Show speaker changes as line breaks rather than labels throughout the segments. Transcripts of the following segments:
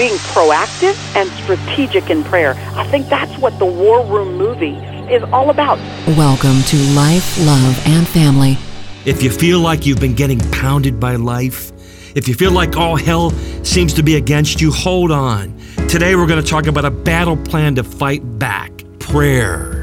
being proactive and strategic in prayer. I think that's what the War Room movie is all about.
Welcome to Life, Love, and Family.
If you feel like you've been getting pounded by life, if you feel like all hell seems to be against you, hold on. Today we're going to talk about a battle plan to fight back prayer.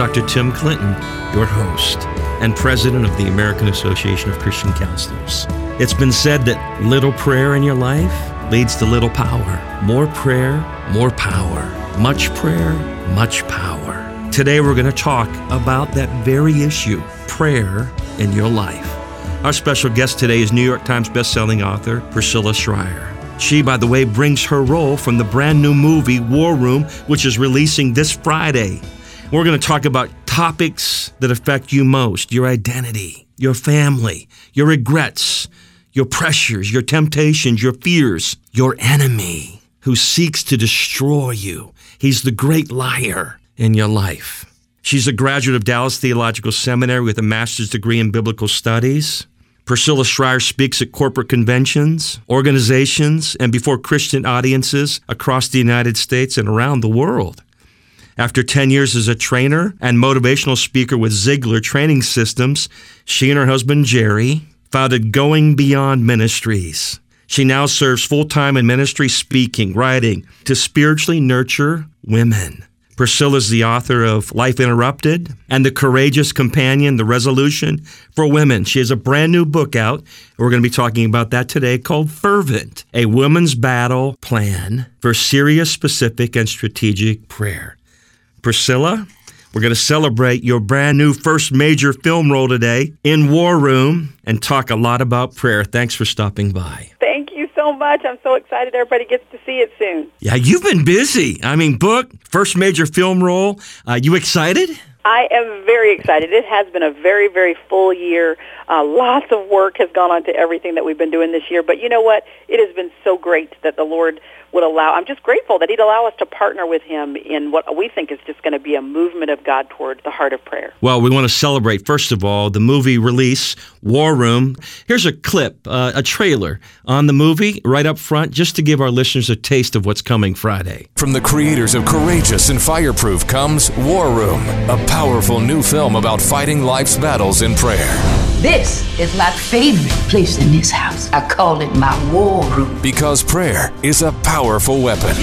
Dr. Tim Clinton, your host and president of the American Association of Christian Counselors. It's been said that little prayer in your life leads to little power. More prayer, more power. Much prayer, much power. Today, we're going to talk about that very issue prayer in your life. Our special guest today is New York Times bestselling author Priscilla Shirer. She, by the way, brings her role from the brand new movie War Room, which is releasing this Friday. We're going to talk about topics that affect you most your identity, your family, your regrets, your pressures, your temptations, your fears, your enemy who seeks to destroy you. He's the great liar in your life. She's a graduate of Dallas Theological Seminary with a master's degree in biblical studies. Priscilla Shirer speaks at corporate conventions, organizations, and before Christian audiences across the United States and around the world. After 10 years as a trainer and motivational speaker with Ziglar Training Systems, she and her husband Jerry founded Going Beyond Ministries. She now serves full time in ministry speaking, writing to spiritually nurture women. Priscilla is the author of Life Interrupted and The Courageous Companion, The Resolution for Women. She has a brand new book out. We're going to be talking about that today called Fervent, a woman's battle plan for serious, specific, and strategic prayer. Priscilla, we're going to celebrate your brand new first major film role today in War Room and talk a lot about prayer. Thanks for stopping by.
Thank you so much. I'm so excited everybody gets to see it soon.
Yeah, you've been busy. I mean, book, first major film role. Uh, you excited?
I am very excited. It has been a very, very full year. Uh, lots of work has gone on to everything that we've been doing this year. But you know what? It has been so great that the Lord would allow. I'm just grateful that He'd allow us to partner with Him in what we think is just going to be a movement of God toward the heart of prayer.
Well, we want to celebrate, first of all, the movie release, War Room. Here's a clip, uh, a trailer on the movie right up front, just to give our listeners a taste of what's coming Friday.
From the creators of Courageous and Fireproof comes War Room, a powerful new film about fighting life's battles in prayer.
This is my favorite place in this house. I call it my war room.
Because prayer is a powerful weapon.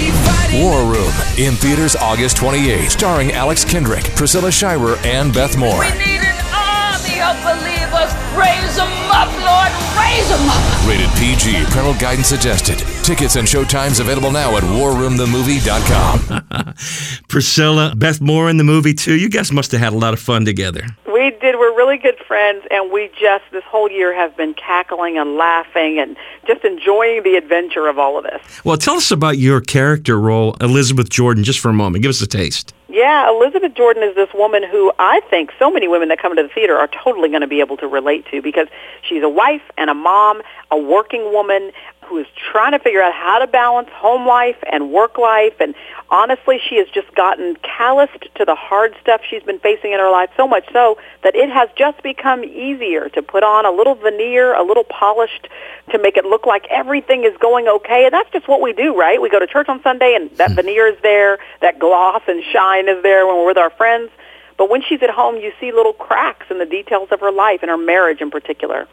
War Room in theaters August 28, starring Alex Kendrick, Priscilla Shirer, and Beth Moore.
We need an army don't believe us, raise them up, Lord, raise them up.
Rated PG. Parental guidance suggested. Tickets and showtimes available now at warroomthemovie.com.
Priscilla, Beth Moore in the movie too. You guys must have had a lot of fun together.
We did. Really good friends, and we just this whole year have been cackling and laughing and just enjoying the adventure of all of this.
Well, tell us about your character role, Elizabeth Jordan, just for a moment. Give us a taste.
Yeah, Elizabeth Jordan is this woman who I think so many women that come into the theater are totally going to be able to relate to because she's a wife and a mom, a working woman who is trying to figure out how to balance home life and work life. And honestly, she has just gotten calloused to the hard stuff she's been facing in her life so much so that it has just become easier to put on a little veneer, a little polished to make it look like everything is going okay. And that's just what we do, right? We go to church on Sunday and that hmm. veneer is there, that gloss and shine is there when we're with our friends. But when she's at home, you see little cracks in the details of her life and her marriage in particular.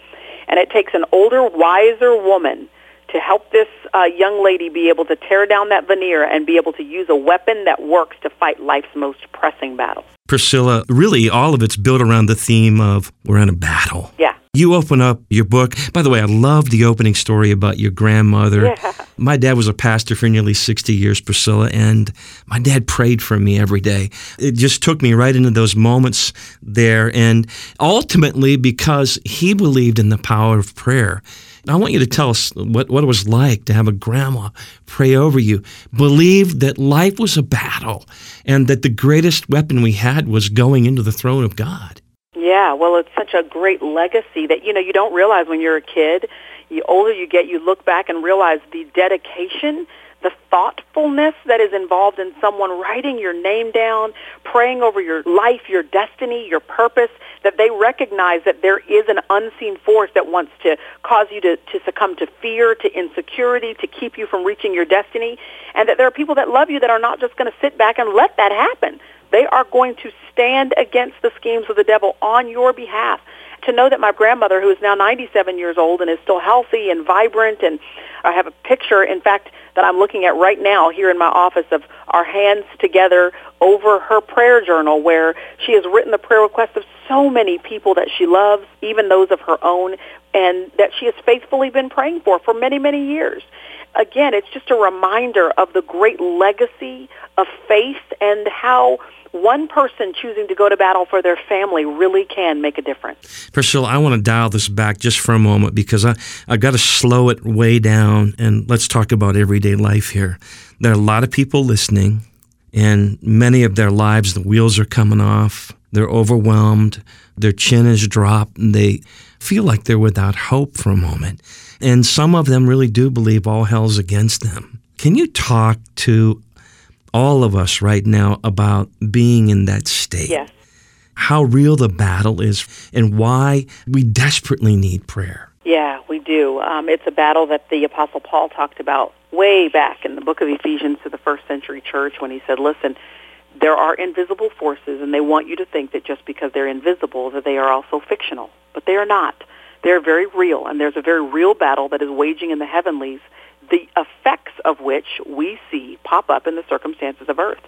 And it takes an older, wiser woman to help this uh, young lady be able to tear down that veneer and be able to use a weapon that works to fight life's most pressing battles.
Priscilla, really all of it's built around the theme of we're in a battle.
Yeah.
You open up your book. By the way, I love the opening story about your grandmother.
Yeah.
My dad was a pastor for nearly 60 years, Priscilla, and my dad prayed for me every day. It just took me right into those moments there. And ultimately, because he believed in the power of prayer, I want you to tell us what, what it was like to have a grandma pray over you. Believe that life was a battle and that the greatest weapon we had was going into the throne of God.
Yeah, well, it's such a great legacy that you know you don't realize when you're a kid. The older you get, you look back and realize the dedication, the thoughtfulness that is involved in someone writing your name down, praying over your life, your destiny, your purpose. That they recognize that there is an unseen force that wants to cause you to, to succumb to fear, to insecurity, to keep you from reaching your destiny, and that there are people that love you that are not just going to sit back and let that happen. They are going to stand against the schemes of the devil on your behalf. To know that my grandmother, who is now 97 years old and is still healthy and vibrant, and I have a picture, in fact, that I'm looking at right now here in my office of our hands together over her prayer journal where she has written the prayer requests of so many people that she loves, even those of her own, and that she has faithfully been praying for for many, many years. Again, it's just a reminder of the great legacy of faith and how one person choosing to go to battle for their family really can make a difference.
Priscilla, I want to dial this back just for a moment because I, I got to slow it way down and let's talk about everyday life here. There are a lot of people listening, and many of their lives, the wheels are coming off. They're overwhelmed. Their chin is dropped, and they feel like they're without hope for a moment. And some of them really do believe all hell's against them. Can you talk to all of us right now about being in that state?
Yes.
How real the battle is and why we desperately need prayer.
Yeah, we do. Um, it's a battle that the Apostle Paul talked about way back in the book of Ephesians to the first century church when he said, listen, there are invisible forces and they want you to think that just because they're invisible that they are also fictional. But they are not. They're very real and there's a very real battle that is waging in the heavenlies, the effects of which we see pop up in the circumstances of earth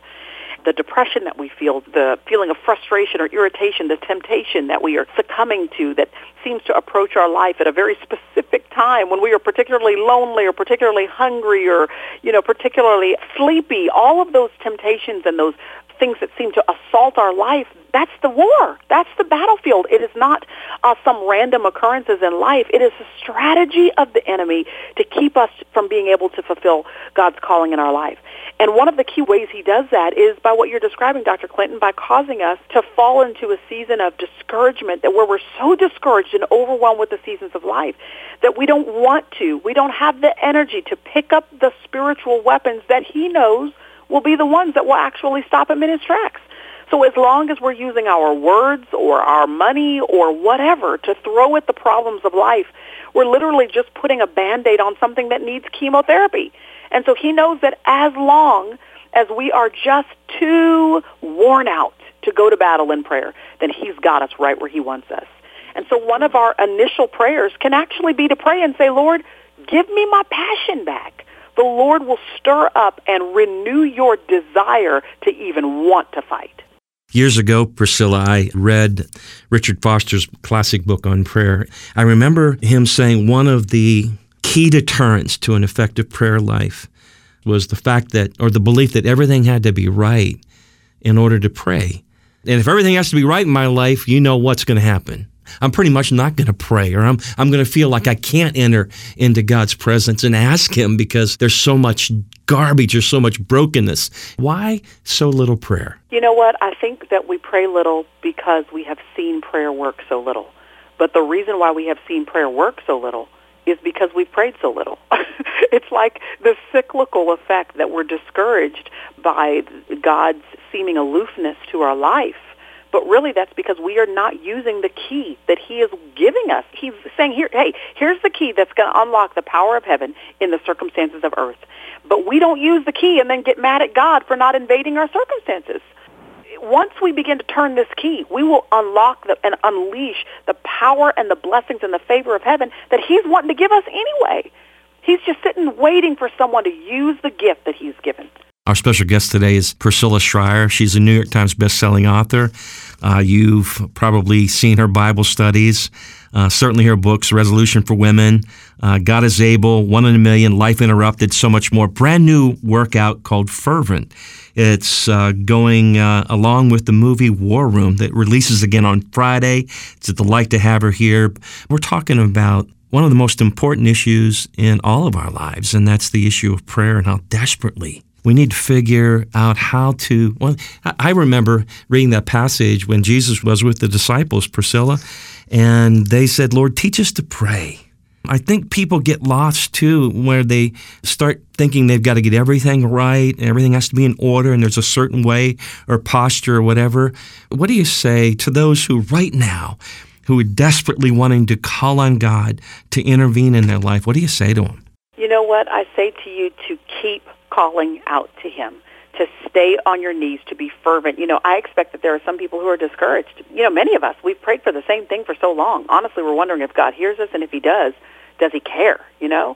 the depression that we feel, the feeling of frustration or irritation, the temptation that we are succumbing to that seems to approach our life at a very specific time when we are particularly lonely or particularly hungry or, you know, particularly sleepy. All of those temptations and those things that seem to assault our life, that's the war. That's the battlefield. It is not uh, some random occurrences in life. It is a strategy of the enemy to keep us from being able to fulfill God's calling in our life. And one of the key ways he does that is by what you're describing, Dr. Clinton, by causing us to fall into a season of discouragement that where we're so discouraged and overwhelmed with the seasons of life that we don't want to, we don't have the energy to pick up the spiritual weapons that he knows will be the ones that will actually stop him in his tracks. So as long as we're using our words or our money or whatever to throw at the problems of life, we're literally just putting a Band-Aid on something that needs chemotherapy. And so he knows that as long as we are just too worn out to go to battle in prayer, then he's got us right where he wants us. And so one of our initial prayers can actually be to pray and say, Lord, give me my passion back. The Lord will stir up and renew your desire to even want to fight.
Years ago, Priscilla, I read Richard Foster's classic book on prayer. I remember him saying one of the key deterrents to an effective prayer life was the fact that, or the belief that everything had to be right in order to pray. And if everything has to be right in my life, you know what's going to happen. I'm pretty much not going to pray, or I'm, I'm going to feel like I can't enter into God's presence and ask Him because there's so much garbage or so much brokenness. Why so little prayer?
You know what? I think that we pray little because we have seen prayer work so little. But the reason why we have seen prayer work so little is because we've prayed so little. it's like the cyclical effect that we're discouraged by God's seeming aloofness to our life. But really that's because we are not using the key that he is giving us. He's saying here, hey, here's the key that's going to unlock the power of heaven in the circumstances of earth. But we don't use the key and then get mad at God for not invading our circumstances once we begin to turn this key, we will unlock the, and unleash the power and the blessings and the favor of heaven that he's wanting to give us anyway. He's just sitting waiting for someone to use the gift that he's given.
Our special guest today is Priscilla Shirer. She's a New York Times bestselling author. Uh, you've probably seen her Bible studies, uh, certainly her books, Resolution for Women, uh, God is Able, One in a Million, Life Interrupted, so much more. Brand new workout called Fervent. It's uh, going uh, along with the movie War Room that releases again on Friday. It's a delight to have her here. We're talking about one of the most important issues in all of our lives, and that's the issue of prayer and how desperately we need to figure out how to. Well, I remember reading that passage when Jesus was with the disciples, Priscilla, and they said, Lord, teach us to pray. I think people get lost too, where they start thinking they've got to get everything right and everything has to be in order and there's a certain way or posture or whatever. What do you say to those who, right now, who are desperately wanting to call on God to intervene in their life? What do you say to them?
You know what? I say to you to keep calling out to him, to stay on your knees, to be fervent. You know, I expect that there are some people who are discouraged. You know, many of us, we've prayed for the same thing for so long. Honestly, we're wondering if God hears us and if he does, does he care, you know?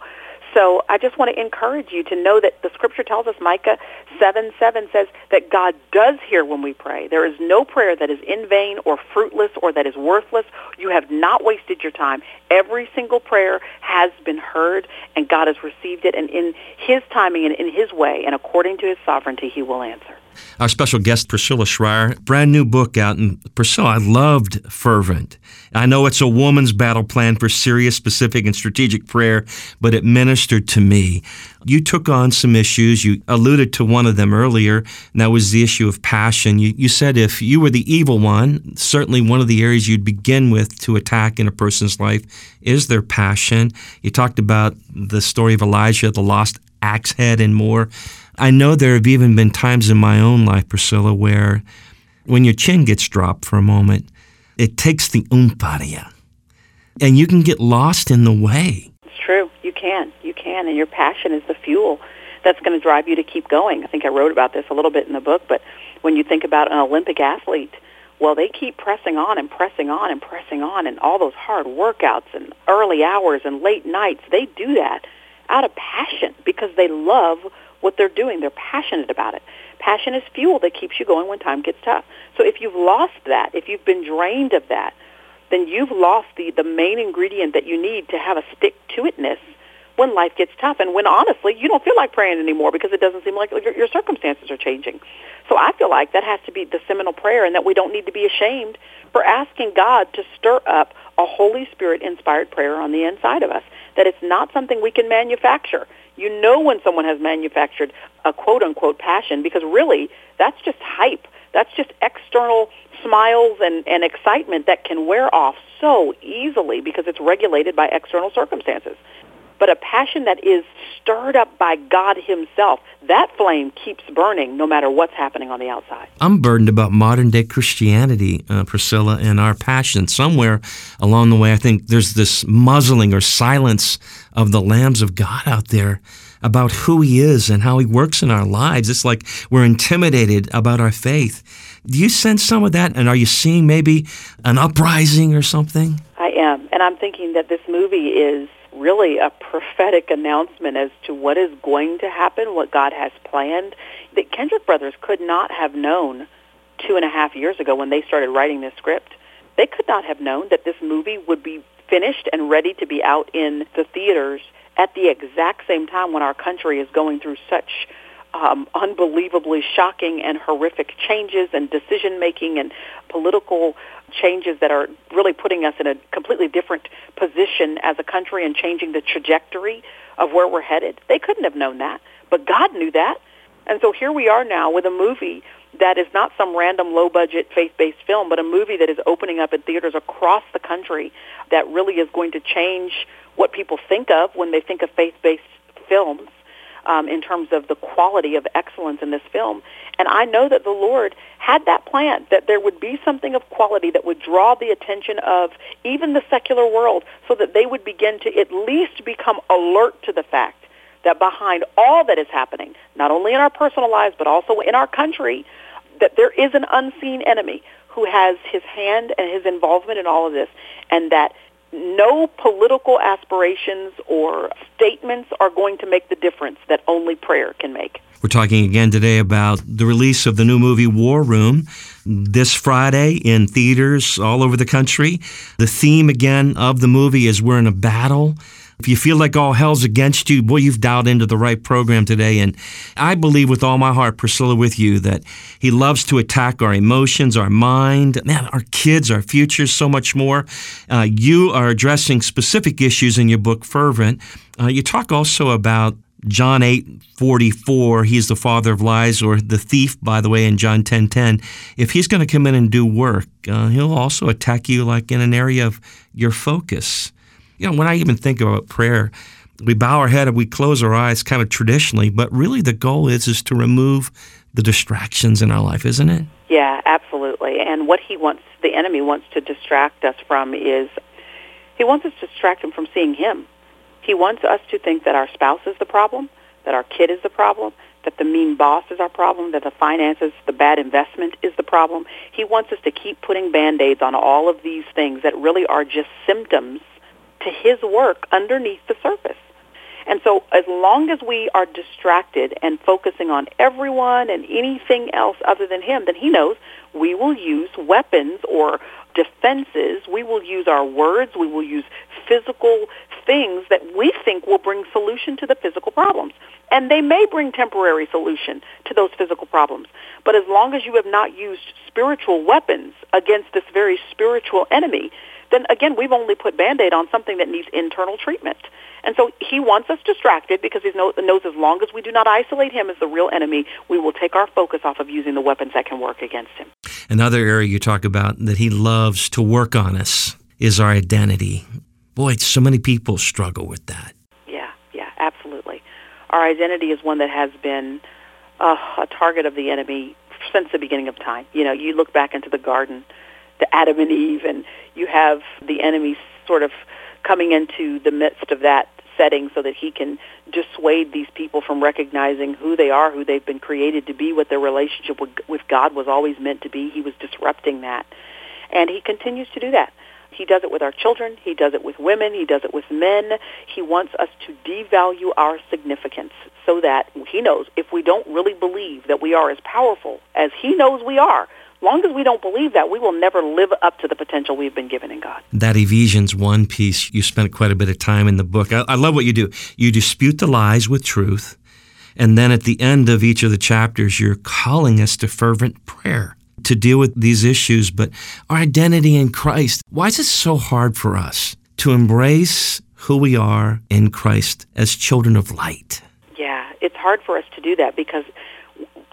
So I just want to encourage you to know that the scripture tells us, Micah 7, 7 says that God does hear when we pray. There is no prayer that is in vain or fruitless or that is worthless. You have not wasted your time. Every single prayer has been heard and God has received it and in his timing and in his way and according to his sovereignty, he will answer.
Our special guest, Priscilla Shirer, brand new book out. And Priscilla, I loved Fervent. I know it's a woman's battle plan for serious, specific, and strategic prayer, but it ministered to me. You took on some issues. You alluded to one of them earlier, and that was the issue of passion. You, you said if you were the evil one, certainly one of the areas you'd begin with to attack in a person's life is their passion. You talked about the story of Elijah, the lost axe head, and more. I know there have even been times in my own life, Priscilla, where when your chin gets dropped for a moment, it takes the oomph out of you. And you can get lost in the way.
It's true. You can. You can. And your passion is the fuel that's going to drive you to keep going. I think I wrote about this a little bit in the book, but when you think about an Olympic athlete, well, they keep pressing on and pressing on and pressing on and all those hard workouts and early hours and late nights, they do that out of passion because they love what they're doing. They're passionate about it. Passion is fuel that keeps you going when time gets tough. So if you've lost that, if you've been drained of that, then you've lost the, the main ingredient that you need to have a stick-to-itness when life gets tough and when honestly you don't feel like praying anymore because it doesn't seem like your, your circumstances are changing. So I feel like that has to be the seminal prayer and that we don't need to be ashamed for asking God to stir up a Holy Spirit inspired prayer on the inside of us. That it's not something we can manufacture. You know when someone has manufactured a quote unquote passion because really that's just hype. That's just external smiles and, and excitement that can wear off so easily because it's regulated by external circumstances. But a passion that is stirred up by God himself, that flame keeps burning no matter what's happening on the outside.
I'm burdened about modern day Christianity, uh, Priscilla, and our passion. Somewhere along the way, I think there's this muzzling or silence of the lambs of God out there about who He is and how He works in our lives. It's like we're intimidated about our faith. Do you sense some of that? And are you seeing maybe an uprising or something?
I am. And I'm thinking that this movie is really a prophetic announcement as to what is going to happen, what God has planned. The Kendrick brothers could not have known two and a half years ago when they started writing this script, they could not have known that this movie would be finished and ready to be out in the theaters at the exact same time when our country is going through such um, unbelievably shocking and horrific changes and decision making and political changes that are really putting us in a completely different position as a country and changing the trajectory of where we're headed. They couldn't have known that, but God knew that. And so here we are now with a movie that is not some random low budget faith based film, but a movie that is opening up in theaters across the country that really is going to change what people think of when they think of faith based films um, in terms of the quality of excellence in this film. And I know that the Lord had that plan, that there would be something of quality that would draw the attention of even the secular world so that they would begin to at least become alert to the fact that behind all that is happening, not only in our personal lives, but also in our country, that there is an unseen enemy who has his hand and his involvement in all of this, and that no political aspirations or statements are going to make the difference that only prayer can make.
We're talking again today about the release of the new movie War Room this Friday in theaters all over the country. The theme again of the movie is we're in a battle. If you feel like all hell's against you, boy, you've dialed into the right program today. And I believe with all my heart, Priscilla, with you, that he loves to attack our emotions, our mind, man, our kids, our future, so much more. Uh, you are addressing specific issues in your book, Fervent. Uh, you talk also about John 8, 44, he's the father of lies, or the thief, by the way, in John 10, 10. If he's going to come in and do work, uh, he'll also attack you like in an area of your focus. You know, when I even think about prayer, we bow our head and we close our eyes kind of traditionally, but really the goal is is to remove the distractions in our life, isn't it?
Yeah, absolutely. And what he wants, the enemy wants to distract us from is he wants us to distract him from seeing him. He wants us to think that our spouse is the problem, that our kid is the problem, that the mean boss is our problem, that the finances, the bad investment is the problem. He wants us to keep putting band-aids on all of these things that really are just symptoms to his work underneath the surface. And so as long as we are distracted and focusing on everyone and anything else other than him, then he knows we will use weapons or defenses. We will use our words. We will use physical things that we think will bring solution to the physical problems. And they may bring temporary solution to those physical problems. But as long as you have not used spiritual weapons against this very spiritual enemy, then again, we've only put Band-Aid on something that needs internal treatment. And so he wants us distracted because he knows, as long as we do not isolate him as the real enemy, we will take our focus off of using the weapons that can work against him.
Another area you talk about that he loves to work on us is our identity. Boy, so many people struggle with that.
Yeah, yeah, absolutely. Our identity is one that has been uh, a target of the enemy since the beginning of time. You know, you look back into the garden, to Adam and Eve, and you have the enemy sort of coming into the midst of that setting so that he can dissuade these people from recognizing who they are, who they've been created to be, what their relationship with God was always meant to be. He was disrupting that. And he continues to do that. He does it with our children. He does it with women. He does it with men. He wants us to devalue our significance so that he knows if we don't really believe that we are as powerful as he knows we are, long as we don't believe that, we will never live up to the potential we've been given in God.
That Ephesians 1 piece, you spent quite a bit of time in the book. I, I love what you do. You dispute the lies with truth. And then at the end of each of the chapters, you're calling us to fervent prayer to deal with these issues. But our identity in Christ, why is it so hard for us to embrace who we are in Christ as children of light?
Yeah, it's hard for us to do that because,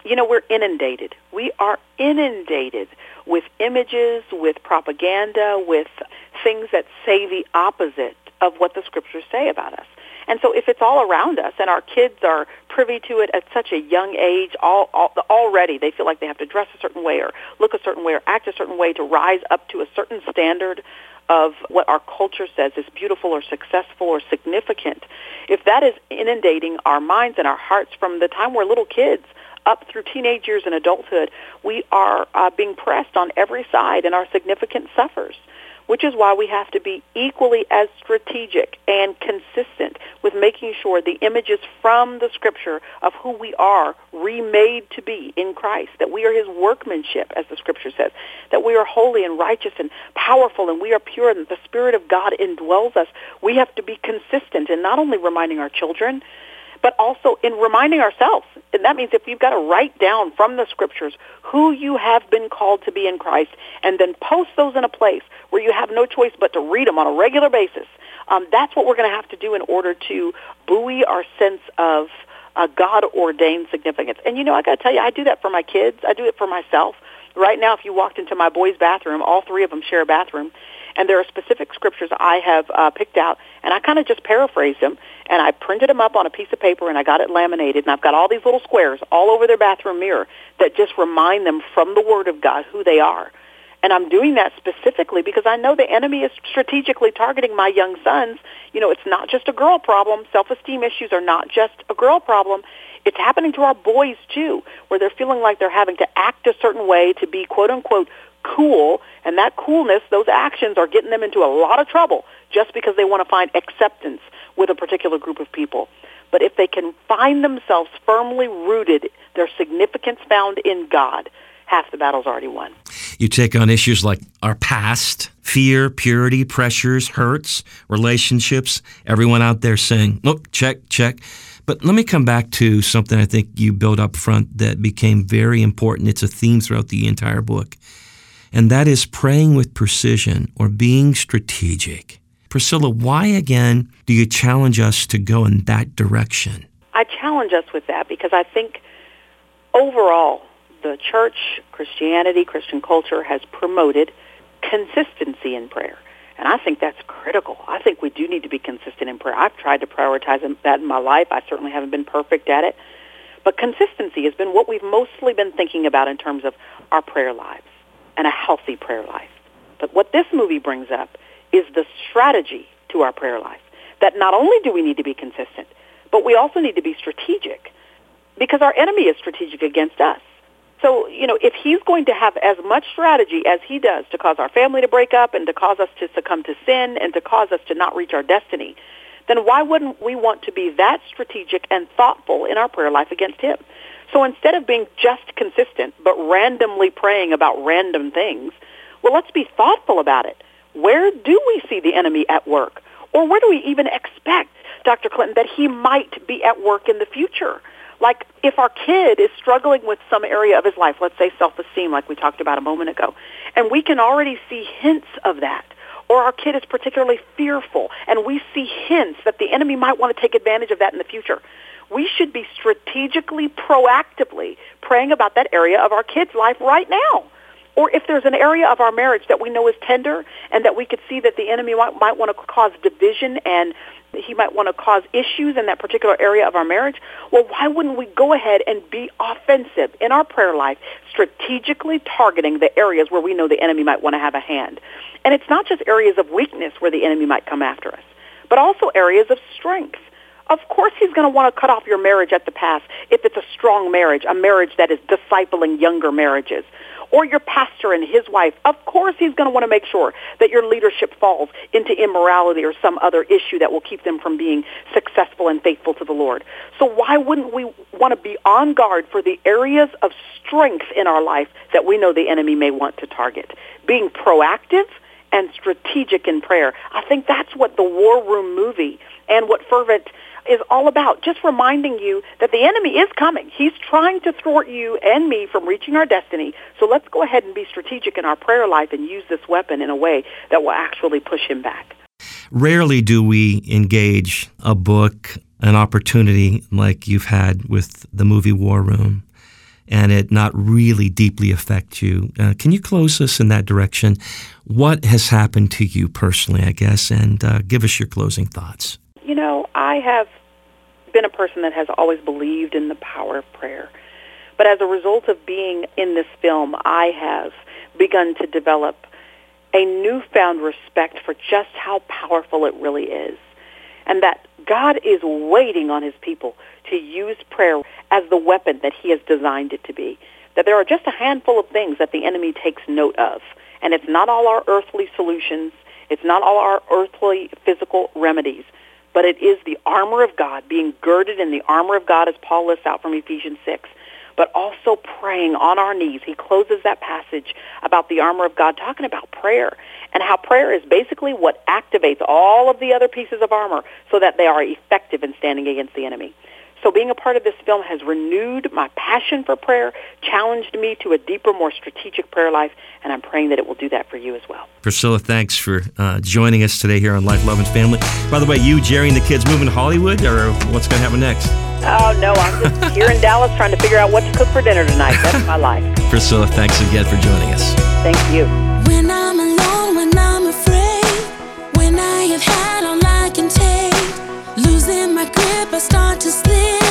you know, we're inundated. We are inundated with images, with propaganda, with things that say the opposite of what the scriptures say about us. And so if it's all around us and our kids are privy to it at such a young age, all, all, already they feel like they have to dress a certain way or look a certain way or act a certain way to rise up to a certain standard of what our culture says is beautiful or successful or significant. If that is inundating our minds and our hearts from the time we're little kids up through teenage years and adulthood, we are uh, being pressed on every side and our significance suffers. which is why we have to be equally as strategic and consistent with making sure the images from the scripture of who we are remade to be in Christ, that we are his workmanship, as the scripture says, that we are holy and righteous and powerful and we are pure and the Spirit of God indwells us. We have to be consistent in not only reminding our children, but also in reminding ourselves. And that means if you've got to write down from the scriptures who you have been called to be in Christ and then post those in a place where you have no choice but to read them on a regular basis, um, that's what we're going to have to do in order to buoy our sense of uh, God-ordained significance. And you know, I got to tell you, I do that for my kids. I do it for myself. Right now, if you walked into my boys' bathroom, all three of them share a bathroom, and there are specific scriptures I have uh, picked out, and I kind of just paraphrase them, and I printed them up on a piece of paper, and I got it laminated, and I've got all these little squares all over their bathroom mirror that just remind them from the Word of God who they are. And I'm doing that specifically because I know the enemy is strategically targeting my young sons. You know, it's not just a girl problem. Self-esteem issues are not just a girl problem. It's happening to our boys too, where they're feeling like they're having to act a certain way to be quote unquote cool, and that coolness, those actions are getting them into a lot of trouble just because they want to find acceptance with a particular group of people. But if they can find themselves firmly rooted, their significance found in God, half the battle's already won.
You take on issues like our past, fear, purity, pressures, hurts, relationships. Everyone out there saying, look, check, check. But let me come back to something I think you built up front that became very important. It's a theme throughout the entire book. And that is praying with precision or being strategic. Priscilla, why again do you challenge us to go in that direction?
I challenge us with that because I think overall the church, Christianity, Christian culture has promoted consistency in prayer. And I think that's critical. I think we do need to be consistent in prayer. I've tried to prioritize that in my life. I certainly haven't been perfect at it. But consistency has been what we've mostly been thinking about in terms of our prayer lives and a healthy prayer life. But what this movie brings up is the strategy to our prayer life. That not only do we need to be consistent, but we also need to be strategic because our enemy is strategic against us. So, you know, if he's going to have as much strategy as he does to cause our family to break up and to cause us to succumb to sin and to cause us to not reach our destiny, then why wouldn't we want to be that strategic and thoughtful in our prayer life against him? So instead of being just consistent but randomly praying about random things, well, let's be thoughtful about it. Where do we see the enemy at work? Or where do we even expect, Dr. Clinton, that he might be at work in the future? Like if our kid is struggling with some area of his life, let's say self-esteem like we talked about a moment ago, and we can already see hints of that, or our kid is particularly fearful and we see hints that the enemy might want to take advantage of that in the future, we should be strategically, proactively praying about that area of our kid's life right now. Or if there's an area of our marriage that we know is tender and that we could see that the enemy might, might want to cause division and he might want to cause issues in that particular area of our marriage, well, why wouldn't we go ahead and be offensive in our prayer life, strategically targeting the areas where we know the enemy might want to have a hand? And it's not just areas of weakness where the enemy might come after us, but also areas of strength. Of course he's going to want to cut off your marriage at the pass if it's a strong marriage, a marriage that is discipling younger marriages or your pastor and his wife, of course he's going to want to make sure that your leadership falls into immorality or some other issue that will keep them from being successful and faithful to the Lord. So why wouldn't we want to be on guard for the areas of strength in our life that we know the enemy may want to target? Being proactive and strategic in prayer. I think that's what the War Room movie and what Fervent is all about. Just reminding you that the enemy is coming. He's trying to thwart you and me from reaching our destiny. So let's go ahead and be strategic in our prayer life and use this weapon in a way that will actually push him back.
Rarely do we engage a book, an opportunity like you've had with the movie War Room, and it not really deeply affect you. Uh, can you close us in that direction? What has happened to you personally, I guess, and uh, give us your closing thoughts?
You know, I have been a person that has always believed in the power of prayer. But as a result of being in this film, I have begun to develop a newfound respect for just how powerful it really is. And that God is waiting on his people to use prayer as the weapon that he has designed it to be. That there are just a handful of things that the enemy takes note of. And it's not all our earthly solutions. It's not all our earthly physical remedies. But it is the armor of God, being girded in the armor of God, as Paul lists out from Ephesians 6 but also praying on our knees. He closes that passage about the armor of God, talking about prayer and how prayer is basically what activates all of the other pieces of armor so that they are effective in standing against the enemy. So being a part of this film has renewed my passion for prayer, challenged me to a deeper, more strategic prayer life, and I'm praying that it will do that for you as well.
Priscilla, thanks for uh, joining us today here on Life, Love, and Family. By the way, you, Jerry, and the kids moving to Hollywood, or what's going to happen next?
Oh, no, I'm just here in Dallas trying to figure out what to cook for dinner tonight. That's my life.
Priscilla, thanks again for joining us.
Thank you.
When I'm alone, when I'm afraid, when I have had my grip, I start to slip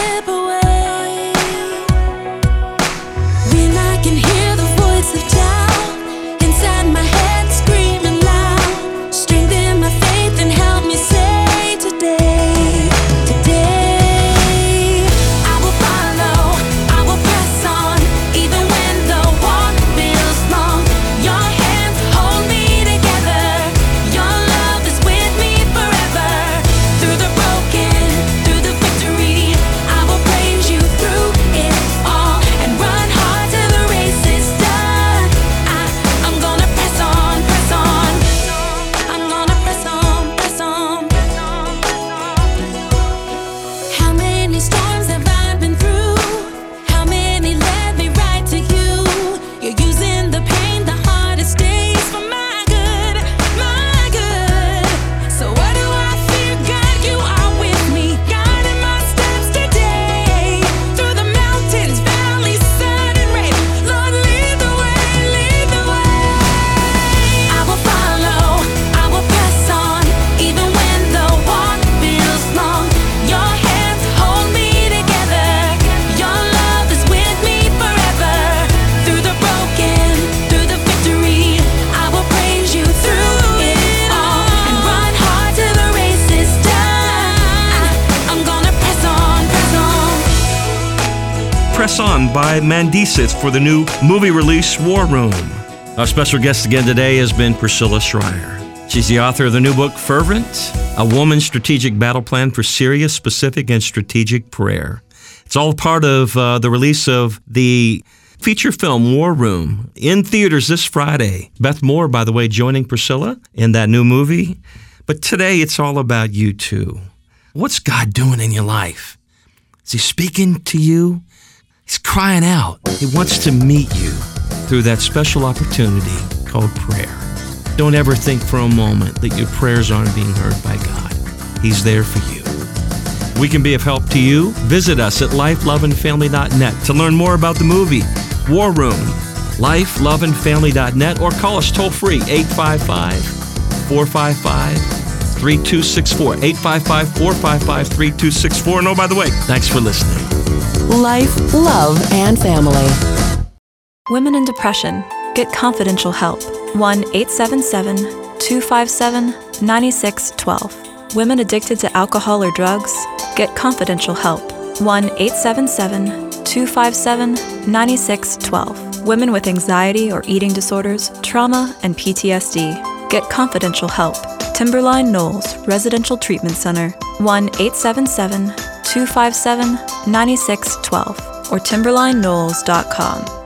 Press On
by Mandisits for the new movie release War Room. Our special guest again today has been Priscilla Shirer. She's the author of the new book Fervent, a woman's strategic battle plan for serious, specific, and strategic prayer. It's all part of uh, the release of the feature film War Room in theaters this Friday. Beth Moore, by the way, joining Priscilla in that new movie. But today it's all about you too. What's God doing in your life? Is He speaking to you? He's crying out. He wants to meet you through that special opportunity called prayer. Don't ever think for a moment that your prayers aren't being heard by God. He's there for you. We can be of help to you. Visit us at lifeloveandfamily.net to learn more about the movie War Room, lifeloveandfamily.net, or call us toll free 855 455 3264. 855 455 3264. And oh, by the way, thanks for listening.
Life, love, and family.
Women in depression. Get confidential help. 1 877 257 9612. Women addicted to alcohol or drugs. Get confidential help. 1 877 257 9612. Women with anxiety or eating disorders, trauma, and PTSD. Get confidential help. Timberline Knolls Residential Treatment Center. 1 877 257 9612 or timberlineknolls.com.